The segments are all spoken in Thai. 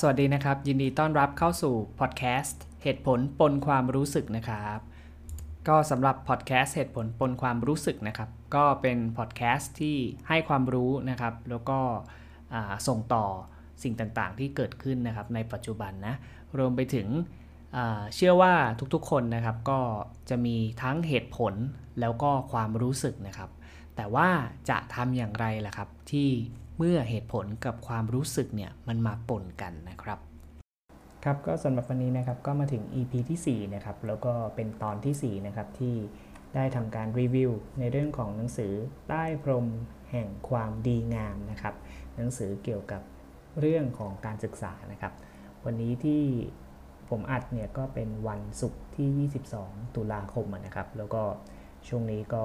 สวัสดีนะครับ ยินดีต้อนรับเข้าสู่พอดแคสต์เหตุผลปนความรู้สึกนะครับ ก็สำหรับพอดแคสต์เหตุผลปนความรู้สึกนะครับ ก็เป็นพอดแคสต์ที่ให้ความรู้นะครับ แล้วก็ส่งต่อสิ่งต่างๆ ที่เกิดขึ้นนะครับ ในปัจจุบันนะ รวมไปถึงเชื่อว่าทุกๆคนนะครับ ก็จะมีทั้งเหตุผลแล้วก็ความรู้สึกนะครับ แต่ว่าจะทำอย่างไรล่ะครับที่ เมื่อเหตุผลกับความรู้สึกเนี่ยมันมาปนกันนะครับครับก็สำหรับวันนี้นะครับก็มาถึง EP ที่4นะครับแล้วก็เป็นตอนที่4นะครับที่ได้ทำการรีวิวในเรื่องของหนังสือใต้พรมแห่งความดีงามนะครับ หนังสือเกี่ยวกับเรื่องของการศึกษานะครับ วันนี้ที่ผมอัดเนี่ยก็เป็นวันศุกร์ที่ 22 ตุลาคมนะครับ แล้วก็ ช่วงนี้ก็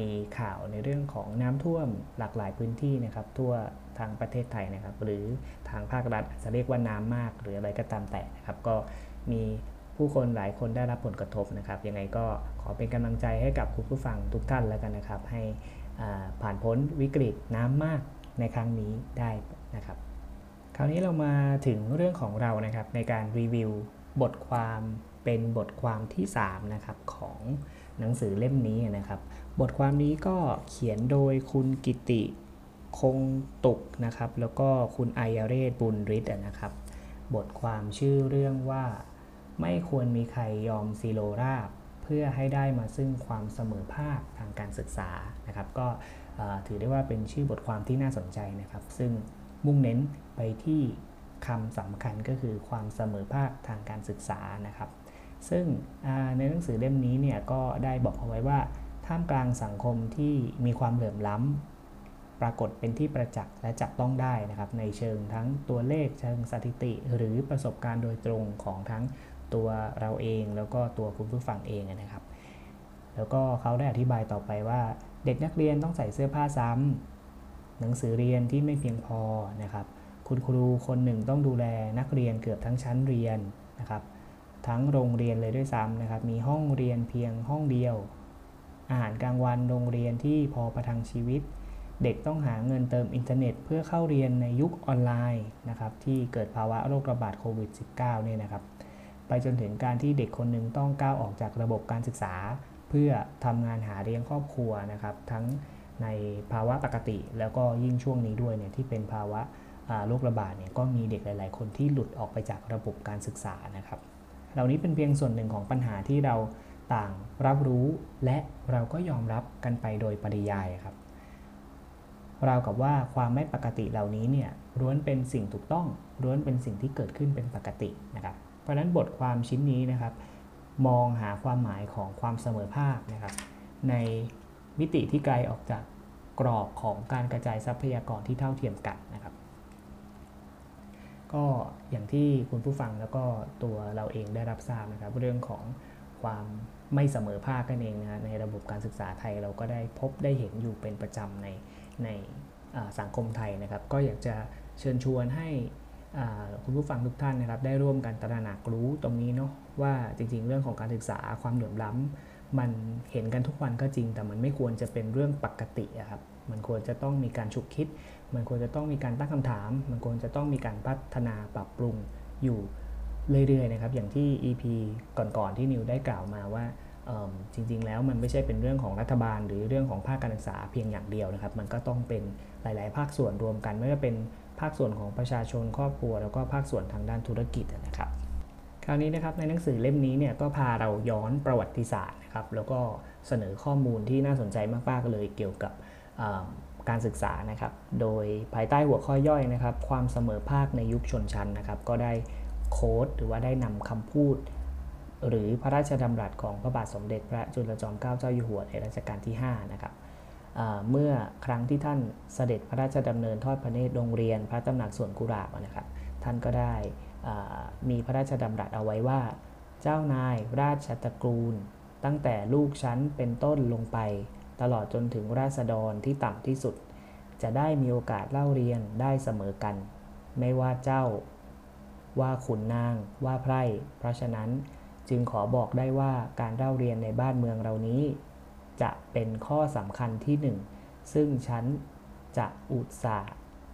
มีข่าวในเรื่องของน้ำท่วมหลากหลายพื้นที่นะครับ ทั่วทางประเทศไทยนะครับ หรือทางภาครัฐอาจจะเรียกว่าน้ำมาก หรืออะไรก็ตามแต่นะครับ ก็มีผู้คนหลายคนได้รับผลกระทบนะครับ ยังไงก็ขอเป็นกำลังใจให้กับคุณผู้ฟังทุกท่านแล้วกันนะครับ ให้ผ่านพ้นวิกฤตน้ำมากในครั้งนี้ได้นะครับ คราวนี้เรามาถึงเรื่องของเรานะครับในการรีวิวบทความเป็นบทความที่ 3 นะครับของ หนังสือเล่มนี้นะครับ บทความนี้ก็เขียนโดยคุณกิติคงตุกนะครับ แล้วก็คุณไอยเรศบุญฤทธิ์นะครับ บทความชื่อเรื่องว่า ไม่ควรมีใครยอมซีโรราบ เพื่อให้ได้มาซึ่งความเสมอภาคทางการศึกษานะครับ ก็ถือได้ว่าเป็นชื่อบทความที่น่าสนใจนะครับ ซึ่งมุ่งเน้นไปที่คำสำคัญก็คือความเสมอภาคทางการศึกษานะครับ ซึ่งในหนังสือเล่มนี้เนี่ยก็ได้บอกเอาไว้ว่า ท่ามกลางสังคมที่มีความเหลื่อมล้ำปรากฏเป็นที่ประจักษ์และจับต้องได้นะครับในเชิงทั้งตัวเลขเชิงสถิติ หรือประสบการณ์โดยตรงของทั้งตัวเราเองแล้วก็ตัวคุณผู้ฟังเองนะครับ แล้วก็เขาได้อธิบายต่อไปว่าเด็กนักเรียนต้องใส่เสื้อผ้าซ้ำหนังสือเรียนที่ไม่เพียงพอนะครับ คุณครูคนหนึ่งต้องดูแลนักเรียนเกือบทั้งชั้นเรียนนะครับ ทั้งโรงเรียนเลยด้วยซ้ำนะครับ มีห้องเรียนเพียงห้องเดียว อาหารกลางวันโรงเรียนที่พอประทังชีวิต เด็กต้องหาเงินเติมอินเทอร์เน็ต เพื่อเข้าเรียนในยุคออนไลน์นะครับที่เกิดภาวะโรคระบาดโควิด -19 เนี่ยนะครับ ไปจนถึงการที่เด็กคนหนึ่งต้องก้าวออกจากระบบการศึกษา เพื่อทำงานหาเลี้ยงครอบครัวนะครับ ทั้งในภาวะปกติ แล้วก็ยิ่งช่วงนี้ด้วยเนี่ยที่เป็นภาวะโรคระบาดเนี่ยก็มีเด็กหลาย ๆ คนที่หลุดออกไปจากระบบการศึกษานะครับ เหล่านี้เป็นเพียงส่วนหนึ่งของปัญหาที่เราต่างรับรู้ และเราก็ยอมรับกันไปโดยปริยายครับเรากับว่าความไม่ปกติเหล่านี้เนี่ยล้วนเป็นสิ่งถูกต้องล้วนเป็นสิ่งที่เกิดขึ้นเป็นปกตินะครับ เพราะฉะนั้นบทความชิ้นนี้นะครับ มองหาความหมายของความเสมอภาคนะครับ ในมิติที่ไกลออกจากกรอบของการกระจายทรัพยากรที่เท่าเทียมกันนะครับ ก็อย่างที่คุณผู้ฟังแล้วก็ตัวเราเองได้รับทราบนะครับเรื่องของความไม่เสมอภาคกันเองนะในระบบการศึกษาไทยเราก็ได้พบได้เห็นอยู่เป็นประจำในในสังคมไทยนะครับ ก็อยากจะเชิญชวนให้คุณผู้ฟังทุกท่านนะครับ ได้ร่วมกันตระหนักรู้ตรงนี้เนาะว่าจริงๆ เรื่องของการศึกษาความเหลื่อมล้ำมันเห็นกันทุกวันก็จริง แต่มันไม่ควรจะเป็นเรื่องปกติครับมันควรจะต้องมีการฉุกคิด มันควรจะต้องมีการตั้งคำถาม มันควรจะต้องมีการพัฒนาปรับปรุงอยู่เรื่อยๆนะครับอย่างที่ EP ก่อนๆที่นิวได้กล่าวมาว่าจริง ๆ แล้วมันไม่ใช่เป็นเรื่องของรัฐบาล หรือเรื่องของภาคการศึกษาเพียงอย่างเดียวนะครับ มันก็ต้องเป็นหลาย ๆ ภาคส่วนรวมกัน ไม่ว่าเป็นภาคส่วนของประชาชนครอบครัว แล้วก็ภาคส่วนทางด้านธุรกิจนะครับ คราวนี้นะครับในหนังสือเล่มนี้เนี่ยก็พาเราย้อนประวัติศาสตร์นะครับแล้วก็เสนอข้อมูลที่น่าสนใจมากๆเลยเกี่ยวกับ การศึกษานะครับ โดยภายใต้หัวข้อย่อยนะครับ ความเสมอภาคในยุคชนชั้นนะครับ ก็ได้โค้ดหรือว่าได้นำคำพูด หรือพระราชดำรัสของพระบาทสมเด็จพระจุลจอมเกล้าเจ้าอยู่หัวในรัชกาลที่ 5 นะครับเมื่อครั้งที่ท่านเสด็จพระราชดำเนินทอดพระเนตรโรงเรียนพระตำหนักสวนกุหลาบนะครับ ท่านก็ได้มีพระราชดำรัสเอาไว้ว่า เจ้านายราชตระกูล ตั้งแต่ลูกชั้นเป็นต้นลงไป ตลอดจนถึงราษฎรที่ต่ำที่สุด จะได้มีโอกาสเล่าเรียนได้เสมอกัน ไม่ว่าเจ้า ว่าขุนนาง ว่าไพร่ เพราะฉะนั้นจึงขอบอกได้ว่าการเล่าเรียนในบ้านเมืองเรานี้ จะเป็นข้อสำคัญที่หนึ่งซึ่งฉันจะอุตส่าห์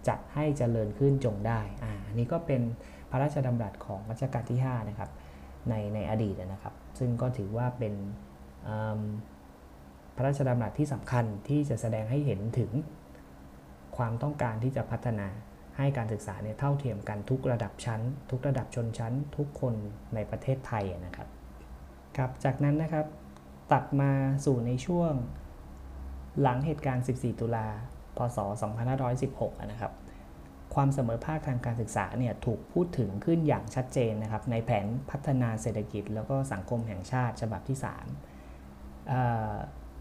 จัดให้เจริญขึ้นจงได้ อ่านนี้ก็เป็นพระราชดำรัสของรัชกาลที่ 5 นะครับ ในในอดีตนะครับ ซึ่งก็ถือว่าเป็น พระราชดำรัสที่สำคัญที่จะแสดงให้เห็นถึงความต้องการที่จะพัฒนาให้การศึกษาเนี่ยเท่าเทียมกันทุกระดับชั้น ทุกระดับชนชั้น ทุกคนในประเทศไทยนะครับครับจากนั้นนะครับตัดมาสู่ในช่วงหลังเหตุการณ์ 14 ตุลา พศ 2516 นะครับ ความเสมอภาคทางการศึกษาเนี่ยถูกพูดถึงขึ้นอย่างชัดเจนนะครับ ในแผนพัฒนาเศรษฐกิจแล้วก็สังคมแห่งชาติฉบับที่ 3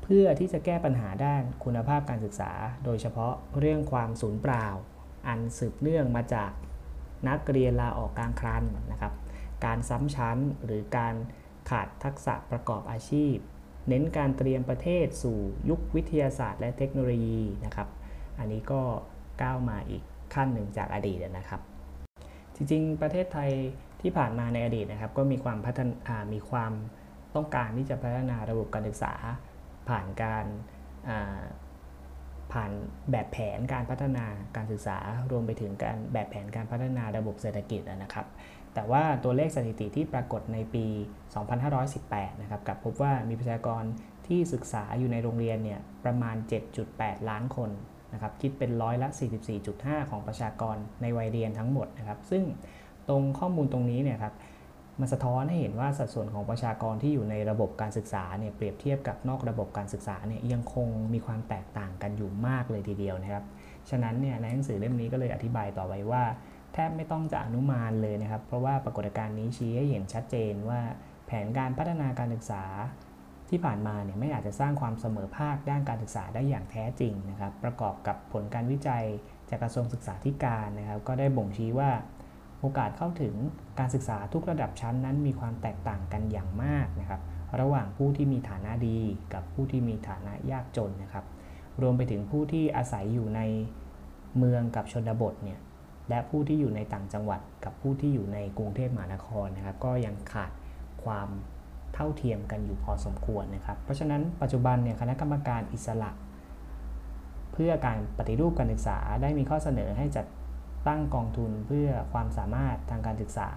เพื่อที่จะแก้ปัญหาด้านคุณภาพการศึกษา โดยเฉพาะเรื่องความสูญเปล่า อันสืบเนื่องมาจากนักเรียนลาออกกลางครันนะครับ การซ้ำชั้นหรือการขาดทักษะประกอบอาชีพ เน้นการเตรียมประเทศสู่ยุควิทยาศาสตร์ และเทคโนโลยีนะครับ อันนี้ก็ก้าวมาอีกขั้นหนึ่งจากอดีตนะครับ จริงๆ ประเทศไทยที่ผ่านมาในอดีตนะครับ ก็มีความพัฒนามีความต้องการที่จะพัฒนาระบบการศึกษา ผ่านการผ่านแบบแผนการพัฒนาการศึกษารวมไปถึงการแบบแผนการพัฒนาระบบเศรษฐกิจนะครับ แต่ว่าตัวเลขสถิติที่ปรากฏในปี 2518 นะครับกับพบว่ามีประชากรที่ศึกษาอยู่ในโรงเรียนเนี่ยประมาณ 7.8 ล้านคนนะครับคิดเป็นร้อยละ 44.5 ของประชากรในวัยเรียนทั้งหมดนะครับ ซึ่งตรงข้อมูลตรงนี้เนี่ยครับ มันสะท้อนให้เห็นว่าสัดส่วนของประชากรที่อยู่ในระบบการศึกษาเนี่ยเปรียบเทียบกับนอกระบบการศึกษาเนี่ยยังคงมีความแตกต่างกันอยู่มากเลยทีเดียวนะครับ ฉะนั้นเนี่ยในหนังสือเล่มนี้ก็เลยอธิบายต่อไปว่า แทบไม่ต้องจะอนุมานเลยนะครับ เพราะว่าปรากฏการณ์นี้ชี้ให้เห็นชัดเจนว่า แผนการพัฒนาการศึกษาที่ผ่านมาเนี่ยไม่อาจจะสร้างความเสมอภาคด้านการศึกษาได้อย่างแท้จริงนะครับ ประกอบกับผลการวิจัยจากกระทรวงศึกษาธิการนะครับ ก็ได้บ่งชี้ว่า โอกาสเข้าถึงการศึกษาทุกระดับชั้นนั้นมีความแตกต่างกันอย่างมากนะครับ ระหว่างผู้ที่มีฐานะดีกับผู้ที่มีฐานะยากจนนะครับ รวมไปถึงผู้ที่อาศัยอยู่ในเมืองกับชนบทเนี่ยและผู้ที่อยู่ในต่างจังหวัดกับผู้ที่อยู่ในกรุงเทพมหานครนะครับ ก็ยังขาดความเท่าเทียมกันอยู่พอสมควรนะครับ เพราะฉะนั้นปัจจุบันเนี่ยคณะกรรมการอิสระ เพื่อการปฏิรูปการศึกษาได้มีข้อเสนอให้จัด ตั้งกองทุนเพื่อความสามารถทางการศึกษา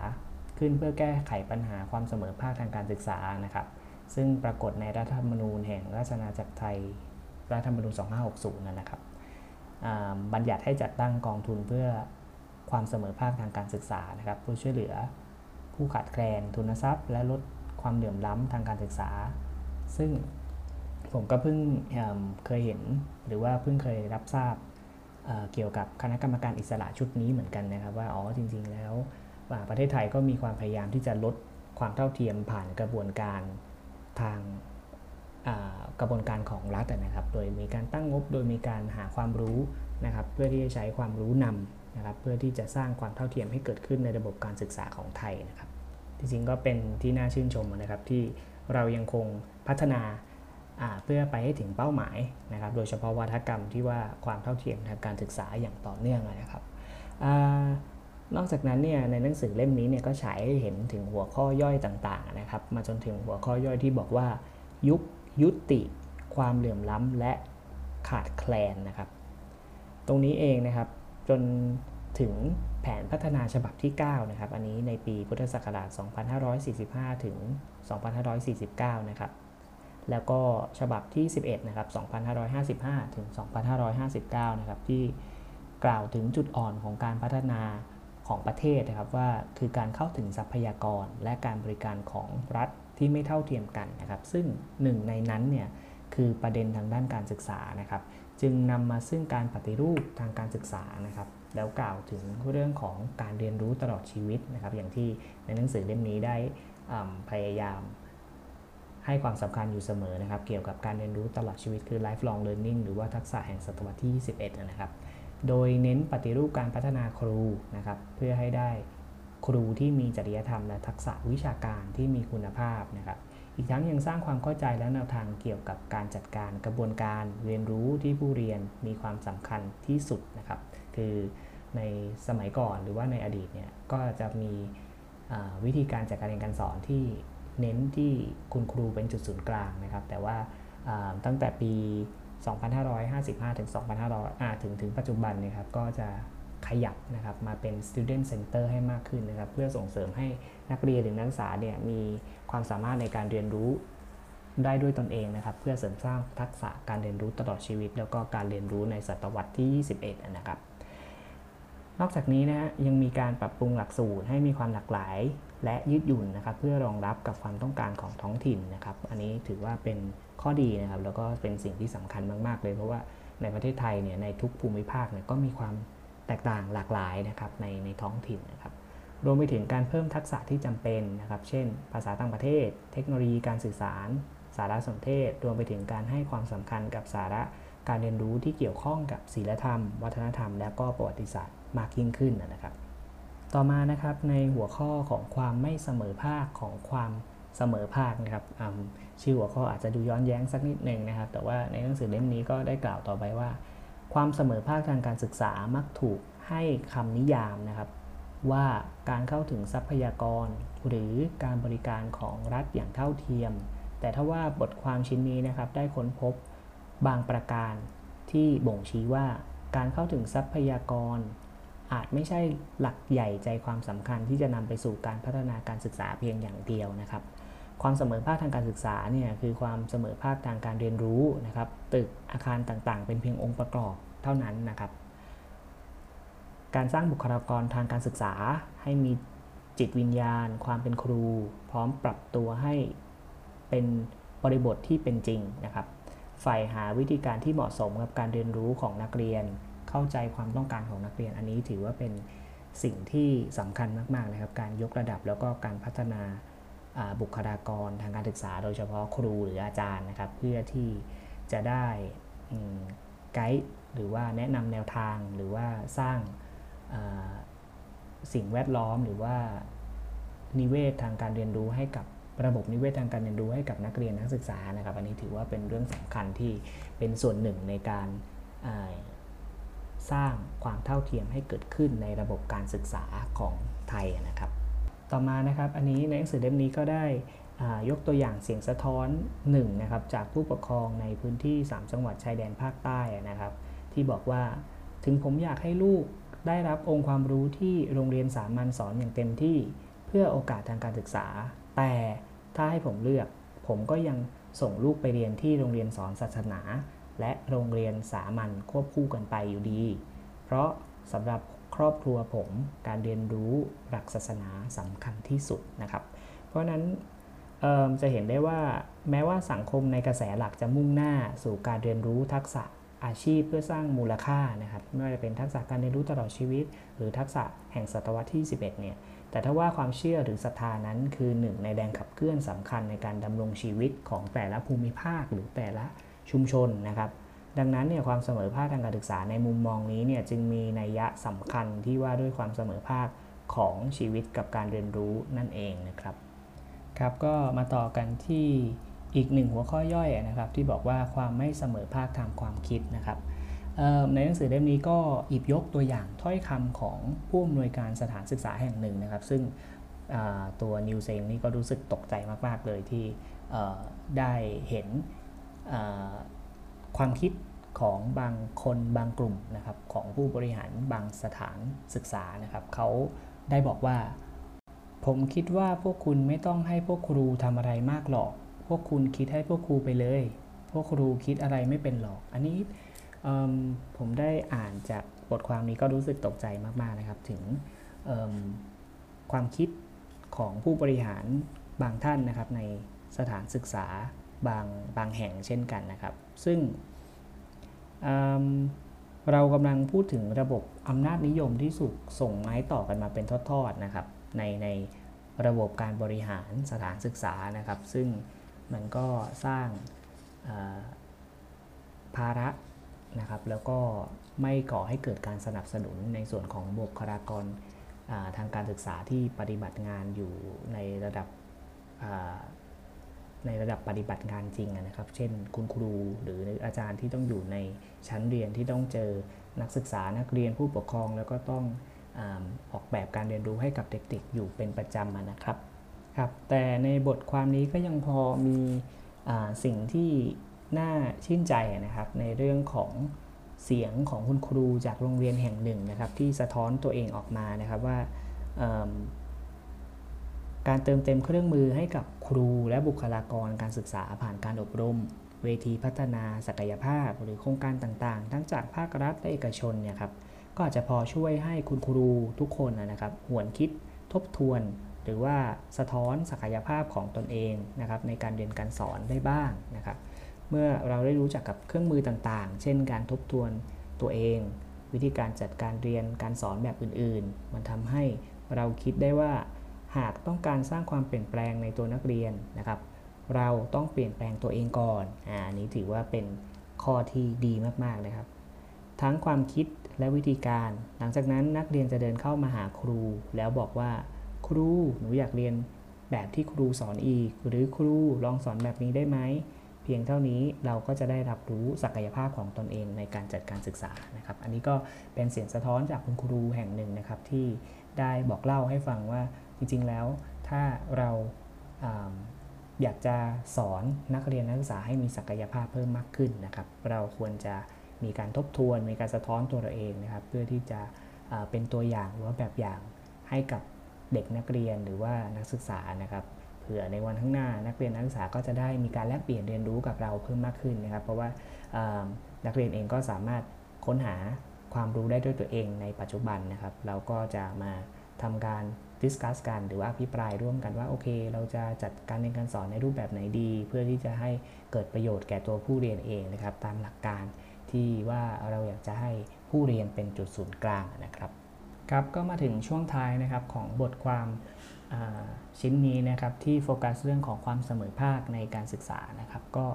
ขึ้นเพื่อแก้ไขปัญหาความเสมอภาคทางการศึกษานะครับ ซึ่งปรากฏในรัฐธรรมนูญแห่งราชอาณาจักรไทย รัฐธรรมนูญ 2560นะครับบัญญัติให้จัดตั้งกองทุนเพื่อความเสมอภาคทางการศึกษานะครับเพื่อช่วยเหลือผู้ขาดแคลนทุนทรัพย์ และลดความเหลื่อมล้ำทางการศึกษา ซึ่งผมก็เพิ่งเคยเห็นหรือว่าเพิ่งเคยรับทราบ เกี่ยวกับคณะกรรมการอิสระชุดนี้เหมือนกันนะครับ ว่าอ๋อจริง ๆ แล้วประเทศไทยก็มีความพยายามที่จะลดความเท่าเทียมผ่านกระบวนการทางกระบวนการของรัฐนะครับ โดยมีการตั้งงบ โดยมีการหาความรู้นะครับ เพื่อที่จะใช้ความรู้นำนะครับ เพื่อที่จะสร้างความเท่าเทียมให้เกิดขึ้นในระบบการศึกษาของไทยนะครับ จริงๆก็เป็นที่น่าชื่นชมนะครับที่เรายังคงพัฒนา เพื่อไปให้ถึงเป้าหมายนะครับ โดยเฉพาะวัฒกรรมที่ว่าความเท่าเทียมทางการศึกษาอย่างต่อเนื่องนะครับอนอกจากนั้นเนี่ยในหนังสือเล่มนี้เนี่ยก็ฉายให้เห็นถึงหัวข้อย่อยต่างๆนะครับ มาจนถึงหัวข้อย่อยที่บอกว่า ยุคยุติ ความเหลื่อมล้ำและขาดแคลนนะครับ ตรงนี้เองนะครับจนถึงแผนพัฒนาฉบับที่ 9 นะครับ อันนี้ในปีพุทธศักราช 2545 ถึง 2549 นะครับ แล้วก็ฉบับที่ 11 นะครับ 2555 ถึง 2559 นะครับ ที่กล่าวถึงจุดอ่อนของการพัฒนาของประเทศนะครับว่าคือการเข้าถึงทรัพยากรและการบริการของรัฐที่ไม่เท่าเทียมกันนะครับ ซึ่งหนึ่งในนั้นเนี่ยคือประเด็นทางด้านการศึกษานะครับ จึงนำมาซึ่งการปฏิรูปทางการศึกษานะครับ แล้วกล่าวถึงเรื่องของการเรียนรู้ตลอดชีวิตนะครับ อย่างที่ในหนังสือเล่มนี้ได้พยายาม ให้ความสำคัญอยู่เสมอนะครับ เกี่ยวกับการเรียนรู้ตลอดชีวิตคือ lifelong learning หรือว่าทักษะแห่งศตวรรษที่ 21 นะครับ โดยเน้นปฏิรูปการพัฒนาครูนะครับ เพื่อให้ได้ครูที่มีจริยธรรมและทักษะวิชาการที่มีคุณภาพนะครับ อีกทั้งยังสร้างความเข้าใจและแนวทางเกี่ยวกับการจัดการกระบวนการเรียนรู้ที่ผู้เรียนมีความสำคัญที่สุดนะครับ คือในสมัยก่อนหรือว่าในอดีตเนี่ยก็จะมีวิธีการจัดการเรียนการสอนที่ เน้นที่คุณครูเป็นจุดศูนย์กลางนะครับ แต่ว่าตั้งแต่ปี 2555 ถึง 2500ถึงถึงปัจจุบันนะครับ ก็จะขยับนะครับมาเป็น student center ให้มากขึ้นนะครับ เพื่อส่งเสริมให้นักเรียนหรือนักศึกษาเนี่ยมีความสามารถในการเรียนรู้ได้ด้วยตนเองนะครับ เพื่อเสริมสร้างทักษะการเรียนรู้ตลอดชีวิต แล้วก็การเรียนรู้ในศตวรรษที่ 21 นะครับ นอกจากนี้นะฮะยังมีการปรับปรุงหลักสูตรให้มีความหลากหลาย และยืดหยุ่นนะครับเพื่อรองรับกับความต้องการของท้องถิ่นนะครับ อันนี้ถือว่าเป็นข้อดีนะครับ แล้วก็เป็นสิ่งที่สำคัญมากๆ เลย เพราะว่าในประเทศไทยเนี่ยในทุกภูมิภาคเนี่ยก็มีความแตกต่างหลากหลายนะครับในในท้องถิ่นนะครับรวมไปถึงการเพิ่มทักษะที่จำเป็นนะครับ เช่น ภาษาต่างประเทศ เทคโนโลยีการสื่อสาร สารสนเทศ รวมไปถึงการให้ความสำคัญกับสาระการเรียนรู้ที่เกี่ยวข้องกับศีลธรรม วัฒนธรรม และก็ประวัติศาสตร์ มากยิ่งขึ้นนะครับ ต่อมานะครับในหัวข้อของความไม่เสมอภาคของความเสมอภาคนะครับชื่อหัวข้ออาจจะดูย้อนแย้งสักนิดหนึ่งนะครับ แต่ว่าในหนังสือเล่มนี้ก็ได้กล่าวต่อไปว่า ความเสมอภาคทางการศึกษามักถูกให้คำนิยามนะครับ ว่าการเข้าถึงทรัพยากร หรือการบริการของรัฐอย่างเท่าเทียม แต่ถ้าว่าบทความชิ้นนี้นะครับได้ค้นพบบางประการที่บ่งชี้ว่าการเข้าถึงทรัพยากร อาจไม่ใช่หลักใหญ่ใจความสำคัญที่จะนำไปสู่การพัฒนาการศึกษาเพียงอย่างเดียวนะครับ ความเสมอภาคทางการศึกษาเนี่ยคือความเสมอภาคทางการเรียนรู้นะครับ ตึกอาคารต่างๆ เป็นเพียงองค์ประกอบเท่านั้นนะครับ การสร้างบุคลากรทางการศึกษาให้มีจิตวิญญาณ ความเป็นครู พร้อมปรับตัวให้เป็นบริบทที่เป็นจริงนะครับใฝ่หาวิธีการที่เหมาะสมกับการเรียนรู้ของนักเรียน เข้าใจความต้องการของนักเรียน อันนี้ถือว่าเป็นสิ่งที่สำคัญมากๆนะครับ การยกระดับแล้วก็การพัฒนาบุคลากรทางการศึกษา โดยเฉพาะครูหรืออาจารย์นะครับ เพื่อที่จะได้ไกด์หรือว่าแนะนำแนวทางหรือว่าสร้างสิ่งแวดล้อมหรือว่านิเวศทางการเรียนรู้ให้กับระบบนิเวศทางการเรียนรู้ให้กับนักเรียนนักศึกษานะครับ อันนี้ถือว่าเป็นเรื่องสำคัญที่เป็นส่วนหนึ่งในการ สร้างความเท่าเทียมให้เกิดขึ้นในระบบการศึกษาของไทยนะครับ ต่อมานะครับอันนี้ในหนังสือเล่มนี้ก็ได้ยกตัวอย่างเสียงสะท้อน1นะครับจากผู้ปกครองในพื้นที่ 3 จังหวัดชายแดนภาคใต้นะครับ ที่บอกว่าถึงผมอยากให้ลูกได้รับองค์ความรู้ที่โรงเรียนสามัญสอนอย่างเต็มที่ เพื่อโอกาสทางการศึกษา แต่ถ้าให้ผมเลือก ผมก็ยังส่งลูกไปเรียนที่โรงเรียนสอนศาสนา และโรงเรียนสามัญควบคู่กันไปอยู่ดี เพราะสำหรับครอบครัวผมการเรียนรู้หลักศาสนาสำคัญที่สุดนะครับ เพราะนั้นจะเห็นได้ว่าแม้ว่าสังคมในกระแสหลักจะมุ่งหน้าสู่การเรียนรู้ทักษะอาชีพเพื่อสร้างมูลค่านะครับไม่ว่าจะเป็นทักษะการเรียนรู้ตลอดชีวิต หรือทักษะแห่งศตวรรษที่ 11 เนี่ย แต่ถ้าว่าความเชื่อหรือศรัทธานั้นคือหนึ่งในแรงขับเคลื่อนสำคัญในการดำรงชีวิตของแต่ละภูมิภาคหรือแต่ละ ชุมชนนะครับดังนั้นเนี่ยความเสมอภาคทางการศึกษาในมุมมองนี้เนี่ยจึงมีนัยยะสำคัญที่ว่าด้วยความเสมอภาคของชีวิตกับการเรียนรู้นั่นเองนะครับครับก็มาต่อกันที่อีกหนึ่งหัวข้อย่อยนะครับที่บอกว่าความไม่เสมอภาคทางความคิดนะครับในหนังสือเล่มนี้ก็หยิบยกตัวอย่างถ้อยคำของผู้อำนวยการสถานศึกษาแห่งหนึ่งนะครับ ซึ่งตัวนิวเซงนี่ก็รู้สึกตกใจมาก ๆ เลยที่ได้เห็น ความคิดของบางคนบางกลุ่มนะครับของผู้บริหารบางสถานศึกษานะครับเขาได้บอกว่า ผมคิดว่าพวกคุณไม่ต้องให้พวกครูทำอะไรมากหรอก พวกคุณคิดให้พวกครูไปเลย พวกครูคิดอะไรไม่เป็นหรอก อันนี้ผมได้อ่านจากบทความนี้ก็รู้สึกตกใจมากๆนะครับ ถึงความคิดของผู้บริหารบางท่านนะครับในสถานศึกษา บางบางแห่งเช่นกันนะครับ ซึ่งเรากำลังพูดถึงระบบอำนาจนิยมที่สุกส่งไม้ต่อกันมาเป็นทอดๆนะครับ ในในระบบการบริหารสถานศึกษานะครับ ซึ่งมันก็สร้างภาระนะครับ แล้วก็ไม่ก่อให้เกิดการสนับสนุนในส่วนของบุคลากรทางการศึกษาที่ปฏิบัติงานอยู่ในระดับ ในระดับปฏิบัติงานจริงนะครับ เช่น คุณครูหรืออาจารย์ที่ต้องอยู่ในชั้นเรียนที่ต้องเจอนักศึกษานักเรียนผู้ปกครอง แล้วก็ต้องออกแบบการเรียนรู้ให้กับเด็กๆ อยู่เป็นประจำนะครับครับแต่ในบทความนี้ก็ยังพอมีสิ่งที่น่าชื่นใจนะครับ ในเรื่องของเสียงของคุณครูจากโรงเรียนแห่งหนึ่งนะครับ ที่สะท้อนตัวเองออกมานะครับว่า การเติมเต็มเครื่องมือให้กับครูและบุคลากรการศึกษาผ่านการอบรม เวทีพัฒนาศักยภาพ หรือโครงการต่างๆ ทั้งจากภาครัฐและเอกชนเนี่ยครับก็อาจจะพอช่วยให้คุณครูทุกคนนะครับหวนคิดทบทวน หรือว่าสะท้อนศักยภาพของตนเองนะครับในการเรียนการสอนได้บ้างนะครับเมื่อเราได้รู้จักกับเครื่องมือต่างๆ เช่น การทบทวนตัวเอง วิธีการจัดการเรียนการสอนแบบอื่นๆ มันทำให้เราคิดได้ว่า หากต้องการสร้างความเปลี่ยนแปลงในตัวนักเรียนนะครับ เราต้องเปลี่ยนแปลงตัวเองก่อนอ่านี้ถือว่าเป็นข้อที่ดีมากๆเลยครับ ทั้งความคิดและวิธีการ หลังจากนั้นนักเรียนจะเดินเข้ามาหาครู แล้วบอกว่า ครูหนูอยากเรียนแบบที่ครูสอนอีก หรือครูลองสอนแบบนี้ได้ไหมเพียงเท่านี้เราก็จะได้รับรู้ศักยภาพของตนเองในการจัดการศึกษานะครับ อันนี้ก็เป็นเสียงสะท้อนจากคุณครูแห่งหนึ่งนะครับที่ได้บอกเล่าให้ฟังว่า จริงๆแล้วถ้าเราอยากจะสอนนักเรียนนักศึกษาให้มีศักยภาพเพิ่มมากขึ้นนะครับ เราควรจะมีการทบทวน มีการสะท้อนตัวเราเองนะครับ เพื่อที่จะเป็นตัวอย่างหรือว่าแบบอย่างให้กับเด็กนักเรียนหรือว่านักศึกษานะครับเผื่อในวันข้างหน้านักเรียนนักศึกษาก็จะได้มีการแลกเปลี่ยนเรียนรู้กับเราเพิ่มมากขึ้นนะครับ เพราะว่านักเรียนเองก็สามารถค้นหาความรู้ได้ด้วยตัวเองในปัจจุบันนะครับ เราก็จะมาทำการ ดิสคัสกันหรือว่าอภิปรายร่วมกันว่าโอเค เราจะจัดการเรียนการสอนในรูปแบบไหนดี เพื่อที่จะให้เกิดประโยชน์แก่ตัวผู้เรียนเองนะครับ ตามหลักการที่ว่าเราอยากจะให้ผู้เรียนเป็นจุดศูนย์กลางนะครับครับก็มาถึงช่วงท้ายนะครับของบทความชิ้นนี้นะครับที่โฟกัสเรื่องของความเสมอภาคในการศึกษานะครับ ก็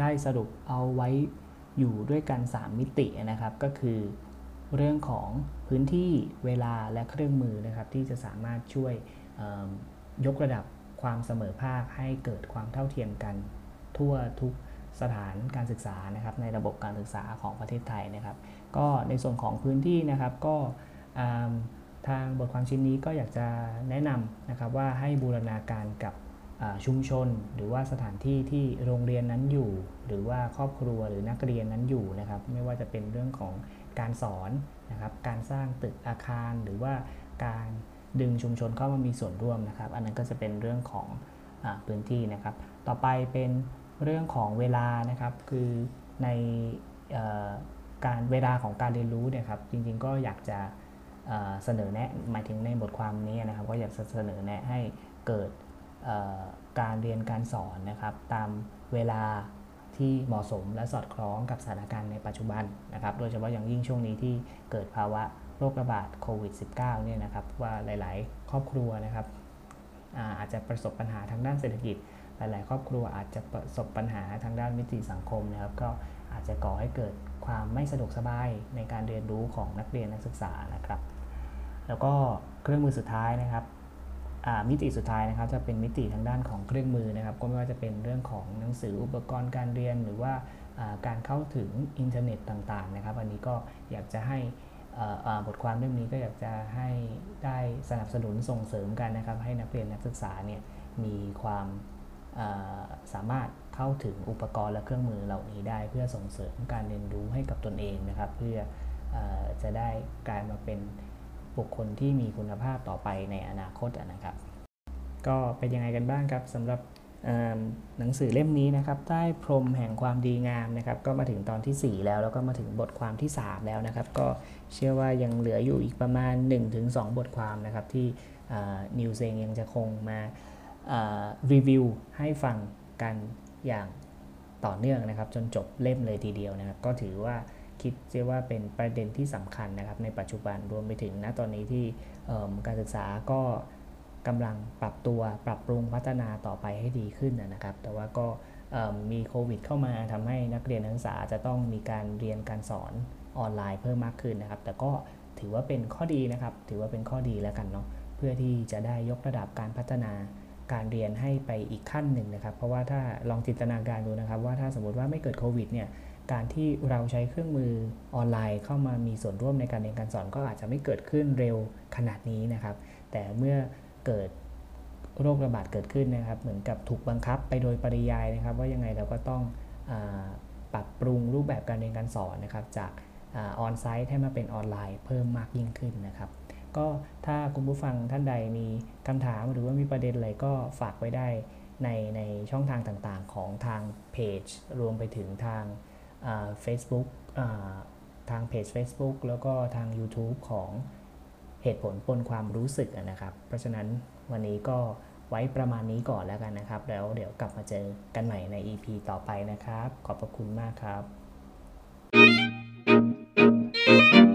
ได้สรุปเอาไว้อยู่ด้วยกัน 3 มิตินะครับ ก็คือ เรื่องของพื้นที่เวลาและเครื่องมือนะครับที่จะสามารถช่วยยกระดับความเสมอภาคให้เกิดความเท่าเทียมกัน ทั่วทุกสถานการศึกษานะครับในระบบการศึกษาของประเทศไทยนะครับ ก็ในส่วนของพื้นที่นะครับก็ทางบทความชิ้นนี้ก็อยากจะแนะนำนะครับว่าให้บูรณาการกับชุมชน หรือว่าสถานที่ที่โรงเรียนนั้นอยู่ หรือว่าครอบครัวหรือนักเรียนนั้นอยู่นะครับ ไม่ว่าจะเป็นเรื่องของ การสอนนะครับ การสร้างตึกอาคารหรือว่าการดึงชุมชนเข้ามามีส่วนร่วมนะครับ อันนั้นก็จะเป็นเรื่องของอพื้นที่นะครับ ต่อไปเป็นเรื่องของเวลานะครับ คือในการเวลาของการเรียนรู้เนี่ยครับ จริงๆก็อยากจะเสนอแนะหมายถึงในบทความนี้นะครับ ก็อยากเสนอแนะให้เกิดการเรียนการสอนนะครับ ตามเวลา ที่เหมาะสมและสอดคล้องกับสถานการณ์ในปัจจุบันนะครับ โดยเฉพาะอย่างยิ่งช่วงนี้ที่เกิดภาวะโรคระบาดโควิด -19 เนี่ยนะครับว่าหลาย ๆ ครอบครัวนะครับอาจจะประสบปัญหาทางด้านเศรษฐกิจ หลาย ๆ ครอบครัวอาจจะประสบปัญหาทางด้านมิติสังคมนะครับ ก็อาจจะก่อให้เกิดความไม่สะดวกสบายในการเรียนรู้ของนักเรียนนักศึกษานะครับ แล้วก็เครื่องมือสุดท้ายนะครับ มิติสุดท้ายนะครับจะเป็นมิติทางด้านของเครื่องมือนะครับ ก็ไม่ว่าจะเป็นเรื่องของหนังสืออุปกรณ์การเรียน หรือว่าการเข้าถึงอินเทอร์เน็ตต่างๆนะครับ อันนี้ก็อยากจะให้บทความเรื่องนี้ก็อยากจะให้ได้สนับสนุนส่งเสริมกันนะครับ ให้นักเรียนนักศึกษาเนี่ยมีความสามารถเข้าถึงอุปกรณ์และเครื่องมือเหล่านี้ได้ เพื่อส่งเสริมการเรียนรู้ให้กับตนเองนะครับ เพื่อจะได้กลายมาเป็น บุคคลที่มีคุณภาพต่อไปในอนาคตนะครับ ก็เป็นยังไงกันบ้างครับสำหรับหนังสือเล่มนี้นะครับใต้พรมแห่งความดีงามนะครับ ก็มาถึงตอนที่ 4 แล้ว แล้วก็มาถึงบทความที่ 3 แล้วนะครับ ก็เชื่อว่ายังเหลืออยู่อีกประมาณ 1-2 บทความนะครับ ที่นิวเซงยังจะคงมารีวิวให้ฟังกันอย่างต่อเนื่องนะครับ จนจบเล่มเลยทีเดียวนะครับ ก็ถือว่า คิดเสียว่าเป็นประเด็นที่สำคัญนะครับในปัจจุบันรวมไปถึงณตอนนี้ที่การศึกษาก็กำลังปรับตัวปรับปรุงพัฒนาต่อไปให้ดีขึ้นนะครับ แต่ว่าก็มีโควิดเข้ามาทำให้นักเรียนนักศึกษาจะต้องมีการเรียนการสอนออนไลน์เพิ่มมากขึ้นนะครับ แต่ก็ถือว่าเป็นข้อดีนะครับ ถือว่าเป็นข้อดีแล้วกันเนาะเพื่อที่จะได้ยกระดับการพัฒนาการเรียนให้ไปอีกขั้นหนึ่งนะครับ เพราะว่าถ้าลองจินตนาการดูนะครับ ว่าถ้าสมมติว่าไม่เกิดโควิดเนี่ย การที่เราใช้เครื่องมือออนไลน์ เข้ามามีส่วนร่วมในการเรียนการสอนก็อาจจะไม่เกิดขึ้นเร็วขนาดนี้นะครับ แต่เมื่อเกิดโรคระบาดเกิดขึ้นนะครับ เหมือนกับถูกบังคับไปโดยปริยายนะครับ ว่ายังไงเราก็ต้องอปรับปรุงรูปแบบการเรียนการสอนนะครับ จากออนไซต์ให้มาเป็นออนไลน์เพิ่มมากยิ่งขึ้นนะครับ ก็ถ้าคุณผู้ฟังท่านใดมีคำถามหรือว่ามีประเด็นอะไรก็ฝากไว้ได้ในในช่องทางต่างๆ ของทางเพจ รวมไปถึงทาง เฟซบุ๊กทางเพจ Facebook แล้วก็ทาง YouTube ของเหตุผลปนความรู้สึกนะครับ เพราะฉะนั้นวันนี้ก็ไว้ประมาณนี้ก่อนแล้วกันนะครับ แล้วเดี๋ยวกลับมาเจอกันใหม่ใน EP ต่อไปนะครับ ขอบพระคุณมากครับ